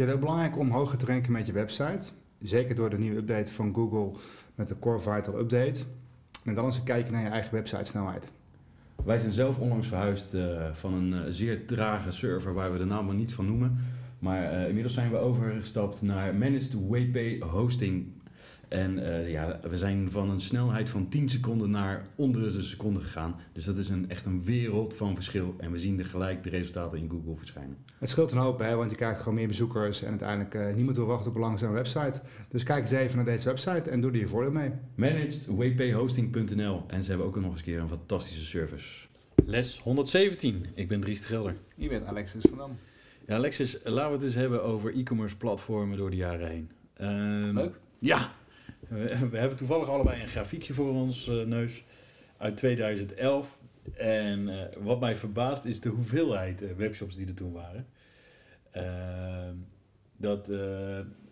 Je het ook belangrijk om hoger te ranken met je website? Zeker door de nieuwe update van Google met de Core Vital Update. En dan eens een kijkje naar je eigen website snelheid. Wij zijn zelf onlangs verhuisd uh, van een uh, zeer trage server waar we de naam maar niet van noemen. Maar uh, inmiddels zijn we overgestapt naar Managed WP Hosting en uh, ja, we zijn van een snelheid van 10 seconden naar onder de seconde gegaan. Dus dat is een, echt een wereld van verschil. En we zien er gelijk de resultaten in Google verschijnen. Het scheelt een hoop, hè, want je krijgt gewoon meer bezoekers. En uiteindelijk uh, niemand wil wachten op een langzame website. Dus kijk eens even naar deze website en doe er je voordeel mee. Managedwphosting.nl En ze hebben ook nog eens een keer een fantastische service. Les 117. Ik ben Dries de Gelder. Je bent Alexis van Dam. Ja, Alexis, laten we het eens hebben over e-commerce platformen door de jaren heen. Um, Leuk. Ja, we, we, hebben toevallig allebei een grafiekje voor ons uh, neus uit 2011. En uh, wat mij verbaast is de hoeveelheid uh, webshops die er toen waren. Ehm, dat,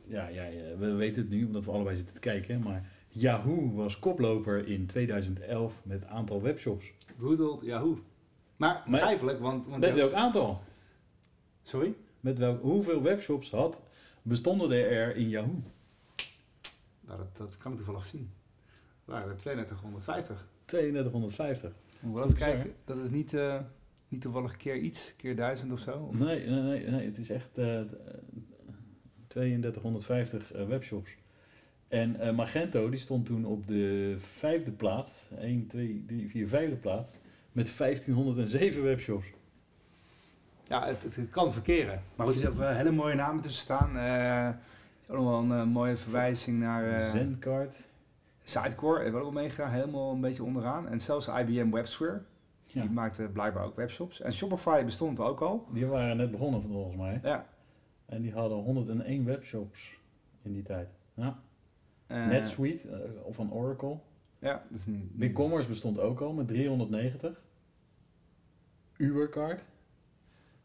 ja, ja, we weten het nu omdat we allebei zitten te kijken, maar Yahoo was koploper in 2011 met aantal webshops. Bedoeld Yahoo. Maar begrijpelijk, want, want... Met welk aantal? Sorry? Met welk, hoeveel webshops had, bestonden er in Yahoo? Nou, dat, dat kan ik toevallig zien. Waren er 3250. 3250. Moet even kijken. Dat is niet, uh, niet toevallig keer iets, keer duizend of zo? Of? Nee, nee, nee, nee, het is echt uh, 3250 uh, webshops. En Magento die stond toen op de vijfde plaats, 1, 2, 3, 4, vijfde plaats, met 1507 webshops. Ja, het, het, het kan verkeren. Maar goed, er zitten ook hele mooie namen tussen staan. Ook nog wel een uh, mooie verwijzing naar... Uh, Zencard. Sitecore, hebben we ook meegegaan, helemaal een beetje onderaan. En zelfs IBM WebSphere. Ja. Die maakte blijkbaar ook webshops. En Shopify bestond ook al. Die waren net begonnen volgens mij. Ja. En die hadden 101 webshops in die tijd. Ja. Uh, NetSuite uh, of van Oracle. Ja, dat is niet... BigCommerce bestond ook al met 390. Ubercard.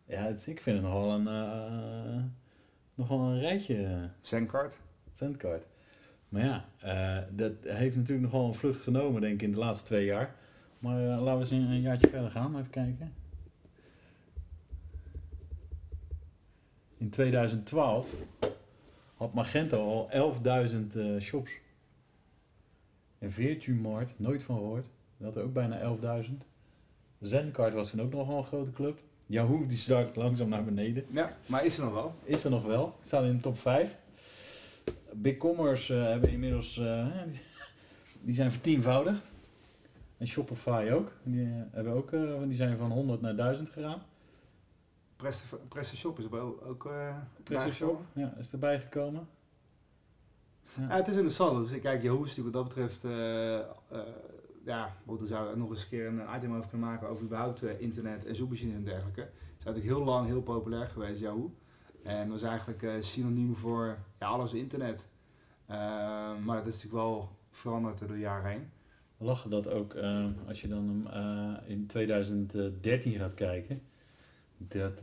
Ja, het, ik vind het nogal een... Uh, nogal een rijtje. Zencard. Zencard. Maar ja, uh, dat heeft natuurlijk nogal een vlucht genomen, denk ik, in de laatste twee jaar. Maar uh, laten we eens een, een jaartje verder gaan, even kijken. In 2012 had Magento al 11.000 uh, shops. En Virtumart, nooit van gehoord. Dat had ook bijna 11.000. Zencard was toen ook nogal een grote club. Yahoo die zakt langzaam naar beneden. Ja, maar is er nog wel? Is er nog wel. Staat in de top 5. BigCommerce uh, hebben inmiddels, uh, die, zijn vertienvoudigd. En Shopify ook. Die, uh, hebben ook, die zijn van 100 naar 1000 gegaan. PrestaShop is ook, ook PrestaShop, ja, is erbij gekomen. Ja. ja. het is interessant. Dus kijk, Yahoo is natuurlijk wat dat betreft ja, we zouden nog eens een keer een item over kunnen maken over überhaupt uh, internet en zoekmachines en dergelijke. Het is natuurlijk heel lang heel populair geweest, Yahoo. En dat is eigenlijk uh, synoniem voor ja, alles internet. Uh, maar dat is natuurlijk wel veranderd door de jaren heen. We lachen dat ook als je dan in 2013 gaat kijken. Dat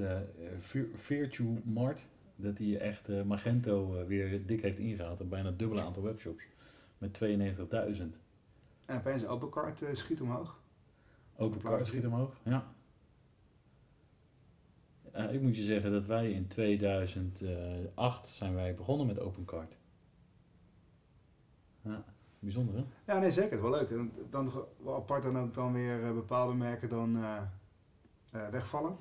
Virtue Mart, dat die echt Magento weer dik heeft ingehaald. Bijna het dubbele aantal webshops. Met 92.000. En opeens Opencard uh, schiet omhoog. Opencard schiet omhoog, ja. Uh, ik moet je zeggen dat wij in 2008 zijn wij begonnen met Opencard. Ja, bijzonder hè? Ja, nee zeker. Wel leuk. En dan wel apart dan ook dan weer uh, bepaalde merken dan uh, wegvallen.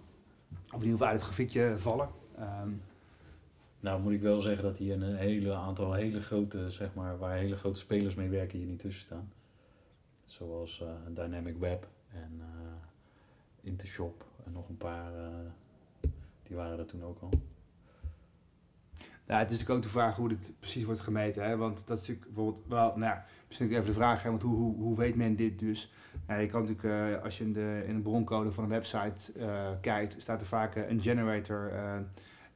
Of in ieder geval uit het grafiekje vallen. Um, nou moet ik wel zeggen dat hier een hele aantal hele grote, zeg maar, waar hele grote spelers mee werken hier niet tussen staan. Zoals uh, Dynamic Web en uh, Intershop en nog een paar, uh, die waren er toen ook al. Ja, het is natuurlijk ook de vraag hoe dit precies wordt gemeten. Hè? Want dat is natuurlijk bijvoorbeeld wel, nou ja, misschien even de vraag, hè, want hoe, hoe, hoe weet men dit dus? Nou, je kan natuurlijk, als je in de, in de broncode van een website kijkt, staat er vaak een generator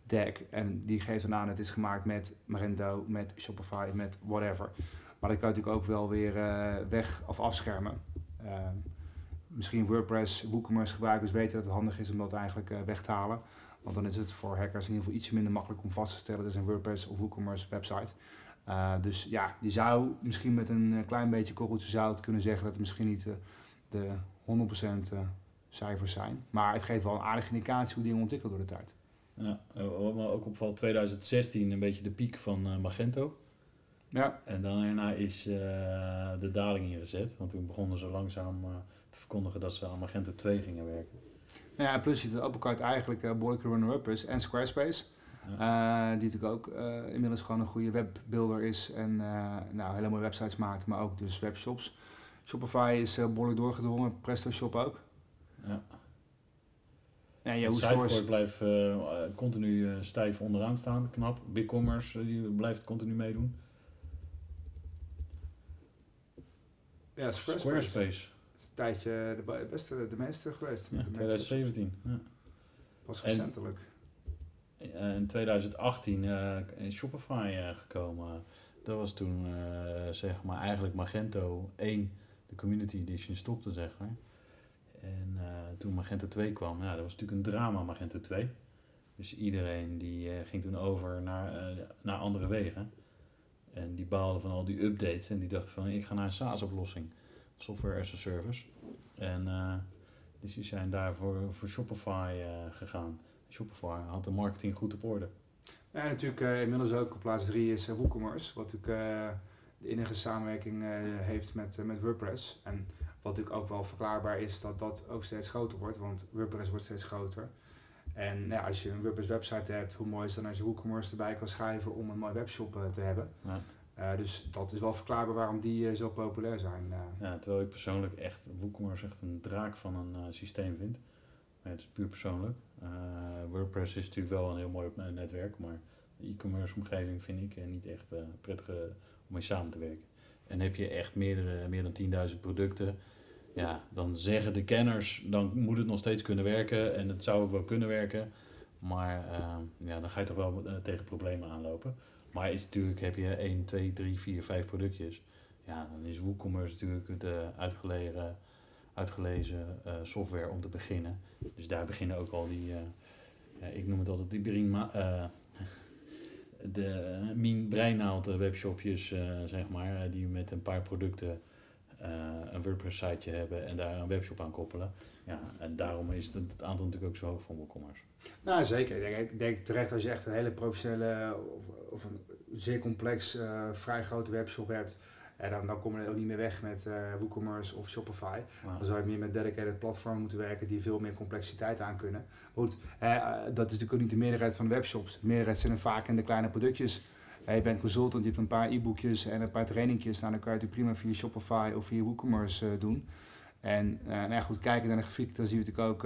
deck. En die geeft dan aan, het is gemaakt met Magento, met Shopify, met whatever. Maar dat kan je natuurlijk ook wel weer eh, weg of afschermen. Ehm, misschien WordPress, WooCommerce gebruikers weten dat het handig is om dat eigenlijk eh, weg te halen. Want dan is het voor hackers in ieder geval iets minder makkelijk om vast te stellen. Dat is een WordPress of WooCommerce website. Uh, dus ja, die zou misschien met een klein beetje korreltje zout kunnen zeggen dat het misschien niet de 100% uh, cijfers zijn. Maar het geeft wel een aardige indicatie hoe dingen ontwikkelen door de tijd. Ja, wat me ook opvalt, 2016 een beetje de piek van Magento. Ja. En daarna is de daling ingezet. Want toen begonnen ze langzaam te verkondigen dat ze aan Magento 2 gingen werken. Ja, plus je de uppercut eigenlijk uh, behoorlijk runner-up is. En Squarespace. Ja. Die natuurlijk ook inmiddels gewoon een goede webbuilder is. En nou, hele mooie websites maakt, maar ook dus webshops. Shopify is behoorlijk doorgedrongen. PrestaShop ook. Ja. Ja, Yahoo Stores blijft continu stijf onderaan staan. Knap. BigCommerce die blijft continu meedoen. Ja, Squarespace. Squarespace tijdje de beste, de meeste geweest. Ja, 2017. Ja. Pas recentelijk. En, in 2018 uh, in Shopify uh, gekomen. Dat was toen uh, zeg maar eigenlijk Magento 1, de Community Edition, stopte zeg maar. En toen Magento 2 kwam, ja, dat was natuurlijk een drama Magento 2. Dus iedereen die ging toen over naar, naar andere wegen. En die baalde van al die updates en die dacht van ik ga naar een SaaS-oplossing software as a service. En uh, dus die zijn daarvoor voor Shopify uh, gegaan. Shopify had de marketing goed op orde. Ja, natuurlijk uh, inmiddels ook op plaats 3 is WooCommerce, wat natuurlijk de enige samenwerking heeft met, met WordPress. En wat natuurlijk ook wel verklaarbaar is dat dat ook steeds groter wordt, want WordPress wordt steeds groter. En ja, als je een WordPress website hebt, hoe mooi is het dan als je WooCommerce erbij kan schrijven om een mooi webshop te hebben. Ja. Uh, dus dat is wel verklaarbaar waarom die uh, zo populair zijn. Uh. Ja, terwijl ik persoonlijk echt WooCommerce echt een draak van een systeem vind. Maar dat is puur persoonlijk. WordPress is natuurlijk wel een heel mooi netwerk, maar de e-commerce omgeving vind ik niet echt prettig om mee samen te werken. En heb je echt meerdere, meer dan 10.000 producten, ja, dan zeggen de kenners, dan moet het nog steeds kunnen werken en het zou ook wel kunnen werken. Maar ja, dan ga je toch wel tegen problemen aanlopen. Maar is natuurlijk, heb je 1, 2, 3, 4, 5 productjes. Ja, dan is WooCommerce natuurlijk de uitgelezen, uitgelezen uh, software om te beginnen. Dus daar beginnen ook al die, ik noem het altijd die Brima, de Mien Breinaald webshopjes, zeg maar, die met een paar producten een WordPress siteje hebben en daar een webshop aan koppelen. Ja, en daarom is het, het aantal natuurlijk ook zo hoog van WooCommerce. Nou, zeker. Ik denk, ik denk, terecht als je echt een hele professionele of, of een zeer complex, uh, vrij grote webshop hebt. En dan, dan kom je ook niet meer weg met uh, WooCommerce of Shopify. Wow. Dan zou je meer met dedicated platformen moeten werken die veel meer complexiteit aan kunnen. Goed, hè, dat is natuurlijk ook niet de meerderheid van de webshops. De meerderheid zitten vaak in de kleine productjes. Je bent consultant, je hebt een paar e-boekjes en een paar trainingjes. Nou, dan kan je het prima via Shopify of via WooCommerce doen. En ja, goed, kijken naar de grafiek, dan zie je natuurlijk ook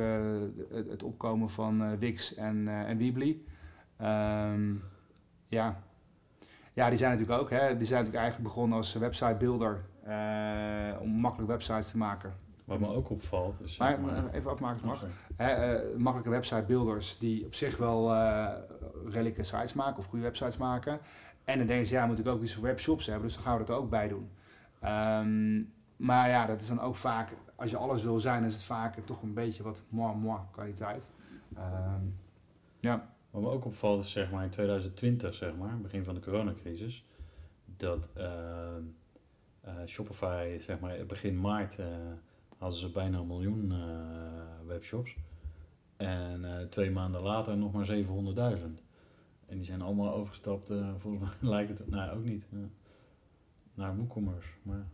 het, het, opkomen van Wix en, en Weebly. Um, ja, ja, die zijn natuurlijk ook. Hè, die zijn natuurlijk eigenlijk begonnen als websitebuilder uh, om makkelijk websites te maken. Wat me ook opvalt. Is, maar, maar even afmaken mag. Hè, uh, makkelijke websitebuilders die op zich wel uh, redelijke sites maken of goede websites maken. En dan denken ze, ja, moet ik ook iets voor webshops hebben, dus dan gaan we dat er ook bij doen. Um, maar ja, dat is dan ook vaak, als je alles wil zijn, is het vaak toch een beetje wat moi moi kwaliteit. Um, ja. Wat me ook opvalt is zeg maar in 2020, zeg maar, begin van de coronacrisis, dat uh, uh, Shopify, zeg maar, begin maart hadden ze bijna een miljoen webshops. En twee maanden later nog maar 700.000. En die zijn allemaal overgestapt, volgens mij lijkt het, nou ook niet, naar WooCommerce. Maar,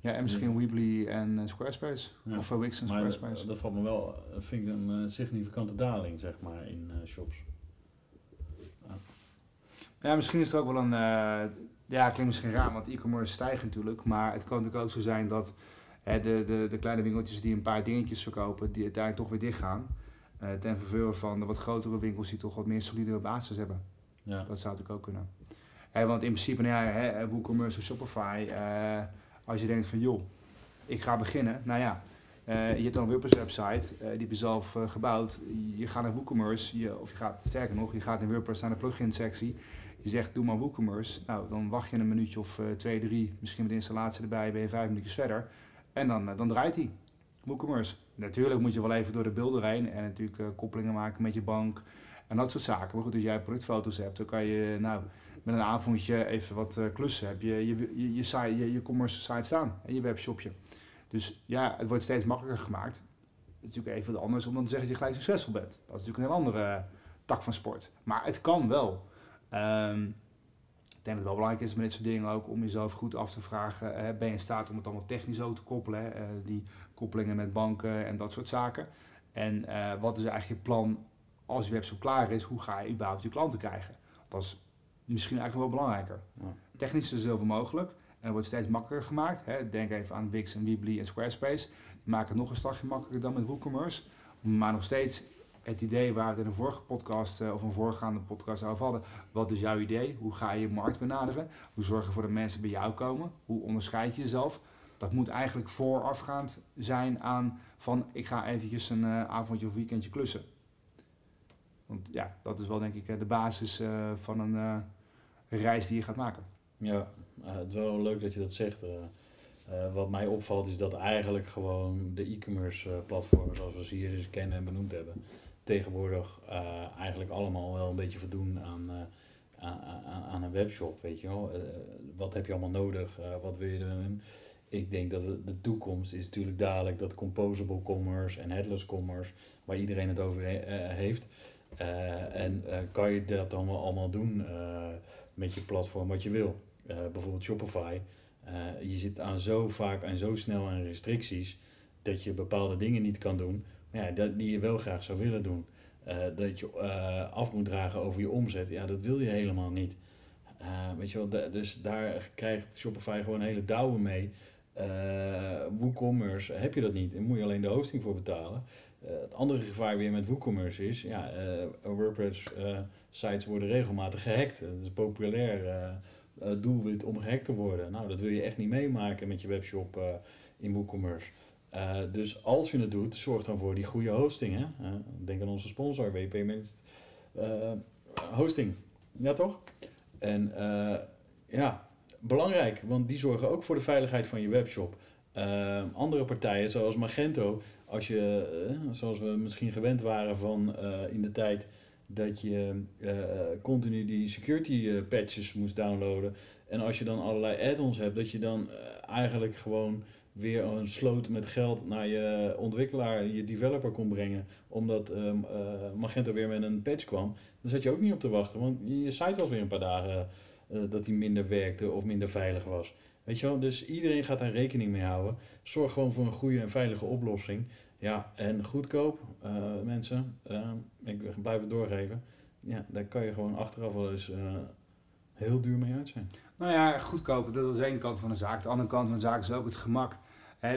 ja, en misschien Weebly en Squarespace. Ja. Of Wix en Squarespace. Dat, dat valt me wel, vind ik een significante daling, zeg maar, in shops. Ja, misschien is het ook wel een. Uh, ja, klinkt misschien raar, want e-commerce stijgt natuurlijk. Maar het kan natuurlijk ook zo zijn dat de, de, de kleine winkeltjes die een paar dingetjes verkopen, die uiteindelijk toch weer dicht gaan. Uh, ten faveur van de wat grotere winkels die toch wat meer solide basis hebben. Ja. Dat zou natuurlijk ook kunnen. Want in principe, nou ja, WooCommerce of Shopify, uh, als je denkt van joh, ik ga beginnen, nou ja. Uh, je hebt dan een WordPress website, uh, die heb je zelf gebouwd. Je gaat naar WooCommerce, je, of je gaat, sterker nog, je gaat in WordPress naar de plugin sectie. Je zegt doe maar WooCommerce. Nou, dan wacht je een minuutje of twee, drie, misschien met de installatie erbij, ben je vijf minuutjes verder. En dan, dan draait hij. WooCommerce. Natuurlijk moet je wel even door de beelden heen en natuurlijk koppelingen maken met je bank en dat soort zaken. Maar goed, als jij productfoto's hebt, dan kan je nou met een avondje even wat klussen. Heb je je, je, je, je, commerce site staan en je webshopje. Dus ja, het wordt steeds makkelijker gemaakt. Het is natuurlijk even anders om dan te zeggen dat je gelijk succesvol bent. Dat is natuurlijk een heel andere tak van sport. Maar het kan wel. Um, ik denk dat het wel belangrijk is met dit soort dingen ook om jezelf goed af te vragen. Eh, ben je in staat om het allemaal technisch ook te koppelen? Uh, die koppelingen met banken en dat soort zaken. En uh, wat is eigenlijk je plan als je webshop klaar is? Hoe ga je überhaupt je klanten krijgen? Dat is misschien eigenlijk wel belangrijker. Ja. Technisch is zoveel mogelijk. En het wordt steeds makkelijker gemaakt. Hè. Denk even aan Wix en Weebly en Squarespace. Die maken het nog een stapje makkelijker dan met WooCommerce. Maar nog steeds het idee waar we het in een vorige podcast uh, of een voorgaande podcast over hadden. Wat is jouw idee? Hoe ga je je markt benaderen? Hoe zorg je voor dat mensen bij jou komen? Hoe onderscheid je jezelf? Dat moet eigenlijk voorafgaand zijn aan van ik ga eventjes een uh, avondje of weekendje klussen. Want ja, dat is wel denk ik de basis uh, van een reis die je gaat maken. Ja, uh, het is wel leuk dat je dat zegt. Uh, uh, wat mij opvalt is dat eigenlijk gewoon de e-commerce platformen zoals we ze hier eens kennen en benoemd hebben, tegenwoordig eigenlijk allemaal wel een beetje voldoen aan, aan, aan, een webshop. Weet je wel? wat heb je allemaal nodig? wat wil je doen? Ik denk dat de toekomst is natuurlijk dadelijk dat composable commerce en headless commerce, waar iedereen het over heeft. en kan je dat dan wel allemaal doen met je platform wat je wil? bijvoorbeeld Shopify, je zit aan zo vaak en zo snel aan restricties dat je bepaalde dingen niet kan doen, ja, dat, die je wel graag zou willen doen. Uh, dat je af moet dragen over je omzet, ja, dat wil je helemaal niet. weet je wel, dus daar krijgt Shopify gewoon een hele douwe mee. WooCommerce heb je dat niet en moet je alleen de hosting voor betalen. het andere gevaar weer met WooCommerce is, ja, WordPress sites worden regelmatig gehackt. Dat is populair uh, doelwit om gehackt te worden. Nou, dat wil je echt niet meemaken met je webshop in WooCommerce. Uh, dus als je het doet, zorg dan voor die goede hosting. Hè? denk aan onze sponsor, WP Hosting. Ja, toch? En ja, belangrijk, want die zorgen ook voor de veiligheid van je webshop. andere partijen, zoals Magento, als je, zoals we misschien gewend waren van in de tijd dat je uh, continu die security uh, patches moest downloaden. En als je dan allerlei add-ons hebt, dat je dan uh, eigenlijk gewoon weer een sloot met geld naar je ontwikkelaar, je developer kon brengen. Omdat ehm, Magento weer met een patch kwam. Dan zat je ook niet op te wachten, want je site was weer een paar dagen dat die minder werkte of minder veilig was. Weet je wel, dus iedereen gaat daar rekening mee houden. Zorg gewoon voor een goede en veilige oplossing. Ja, en goedkoop, uh, mensen, uh, ik blijf het doorgeven. Ja, daar kan je gewoon achteraf wel eens heel duur mee uit zijn. Nou ja, goedkoop, dat is één kant van de zaak. De andere kant van de zaak is ook het gemak. Hè,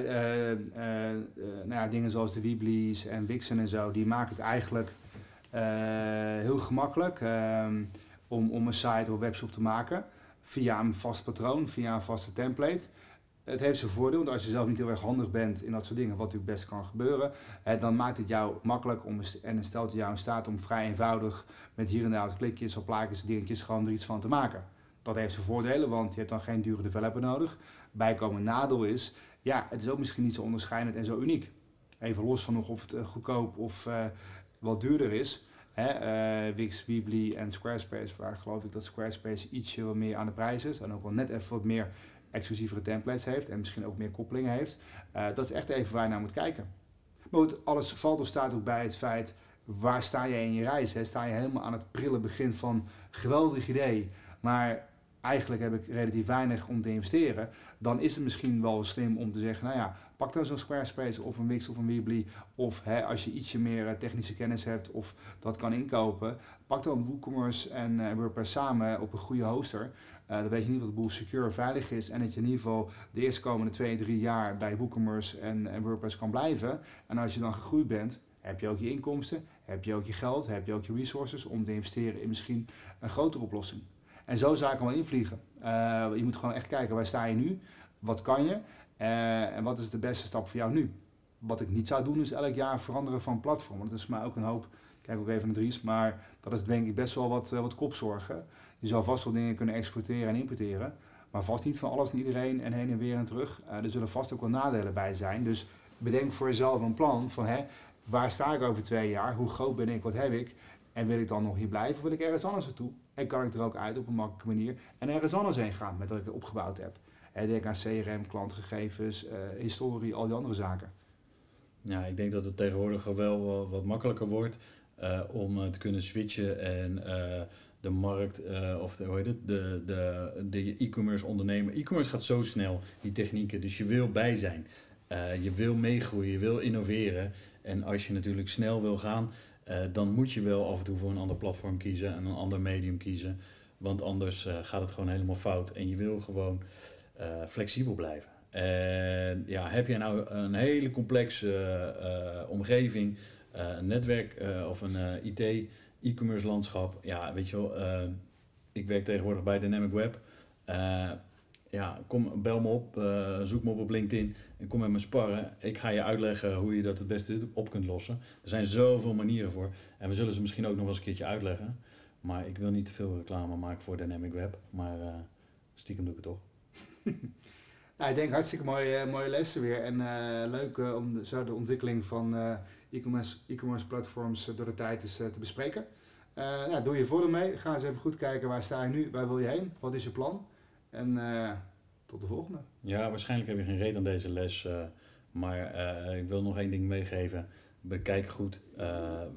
nou ja, dingen zoals de Weebly's en Wixen en zo, die maken het eigenlijk heel gemakkelijk ehm, om, om een site of webshop te maken. Via een vast patroon, via een vaste template het heeft zijn voordeel, want als je zelf niet heel erg handig bent in dat soort dingen, wat natuurlijk best kan gebeuren, dan maakt het jou makkelijk om, en stelt het jou in staat om vrij eenvoudig met hier en daar wat klikjes of plaatjes dingetjes gewoon er iets van te maken. Dat heeft zijn voordelen, want je hebt dan geen dure developer nodig. Bijkomend nadeel is, ja, het is ook misschien niet zo onderscheidend en zo uniek. Even los van nog of het uh, goedkoop of uh, wat duurder is. Hè, uh, Wix, Weebly en Squarespace, waar geloof ik dat Squarespace ietsje wat meer aan de prijs is. En ook wel net even wat meer exclusievere templates heeft en misschien ook meer koppelingen heeft. Uh, dat is echt even waar je naar moet kijken. Maar alles valt of staat ook bij het feit, waar sta je in je reis? Hè? Sta je helemaal aan het prille begin van geweldig idee, maar eigenlijk heb ik relatief weinig om te investeren, dan is het misschien wel slim om te zeggen, nou ja, pak dan zo'n Squarespace of een Wix of een Weebly, of hè, als je ietsje meer eh, technische kennis hebt of dat kan inkopen, pak dan WooCommerce en uh, WordPress samen op een goede hoster. Uh, dan weet je niet wat de boel secure veilig is en dat je in ieder geval de eerstkomende twee, drie jaar bij WooCommerce en, en WordPress kan blijven. En als je dan gegroeid bent, heb je ook je inkomsten, heb je ook je geld, heb je ook je resources om te investeren in misschien een grotere oplossing. En zo zaken wel invliegen. Uh, je moet gewoon echt kijken, waar sta je nu? Wat kan je? Uh, en wat is de beste stap voor jou nu? Wat ik niet zou doen is elk jaar veranderen van platform. Dat is voor mij ook een hoop. Kijk ook even naar Dries. Maar dat is denk ik best wel wat, wat kopzorgen. Je zal vast wel dingen kunnen exporteren en importeren. Maar vast niet van alles en iedereen en heen en weer en terug. Uh, er zullen vast ook wel nadelen bij zijn. Dus bedenk voor jezelf een plan van hè, waar sta ik over twee jaar? Hoe groot ben ik? Wat heb ik? En wil ik dan nog hier blijven of wil ik ergens anders naartoe? En kan ik er ook uit op een makkelijke manier en ergens anders heen gaan met wat ik opgebouwd heb? En denk aan CRM, klantgegevens, uh, historie, al die andere zaken. Ja, ik denk dat het tegenwoordig wel wat makkelijker wordt uh, om te kunnen switchen en de markt, of de, hoe heet het, de, de, de e-commerce ondernemer. E-commerce gaat zo snel, die technieken, dus je wil bij zijn. je wil meegroeien, je wil innoveren. En als je natuurlijk snel wil gaan, uh, dan moet je wel af en toe voor een ander platform kiezen en een ander medium kiezen. Want anders gaat het gewoon helemaal fout. En je wil gewoon flexibel blijven. En ja, heb je nou een hele complexe omgeving, een netwerk of een IT, e-commerce landschap. Ja, weet je wel, ik werk tegenwoordig bij Dynamic Web ja, kom, bel me op, uh, zoek me op op LinkedIn en kom met me sparren. Ik ga je uitleggen hoe je dat het beste op kunt lossen. Er zijn zoveel manieren voor. En we zullen ze misschien ook nog eens een keertje uitleggen. Maar ik wil niet te veel reclame maken voor Dynamic Web. Maar stiekem doe ik het toch. nou, ik denk hartstikke mooie, mooie lessen weer. En leuk om de, zo de ontwikkeling van e-commerce, platforms door de tijd eens te bespreken. nou, doe je voordeel mee. Ga eens even goed kijken waar sta je nu, waar wil je heen, wat is je plan. En tot de volgende. Ja, waarschijnlijk heb je geen reden aan deze les. Maar ik wil nog één ding meegeven. Bekijk goed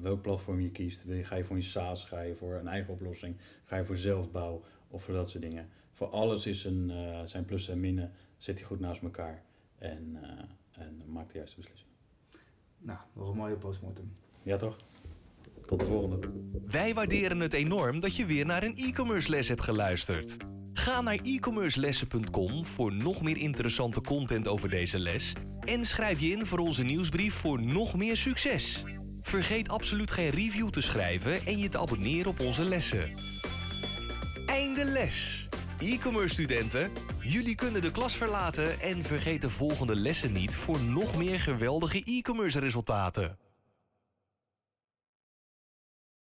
welk platform je kiest. Ga je voor een SaaS, ga je voor een eigen oplossing, ga je voor zelfbouw of voor dat soort dingen. Voor alles is een, zijn plus en minnen. Zet die goed naast elkaar en, en maak de juiste beslissing. Nou, nog een mooie postmortem. Ja, toch? Tot de volgende. Wij waarderen het enorm dat je weer naar een e-commerce les hebt geluisterd. Ga naar e-commercelessen.com voor nog meer interessante content over deze les en schrijf je in voor onze nieuwsbrief voor nog meer succes. Vergeet absoluut geen review te schrijven en je te abonneren op onze lessen. Einde les. E-commerce studenten, jullie kunnen de klas verlaten en vergeet de volgende lessen niet voor nog meer geweldige e-commerce resultaten.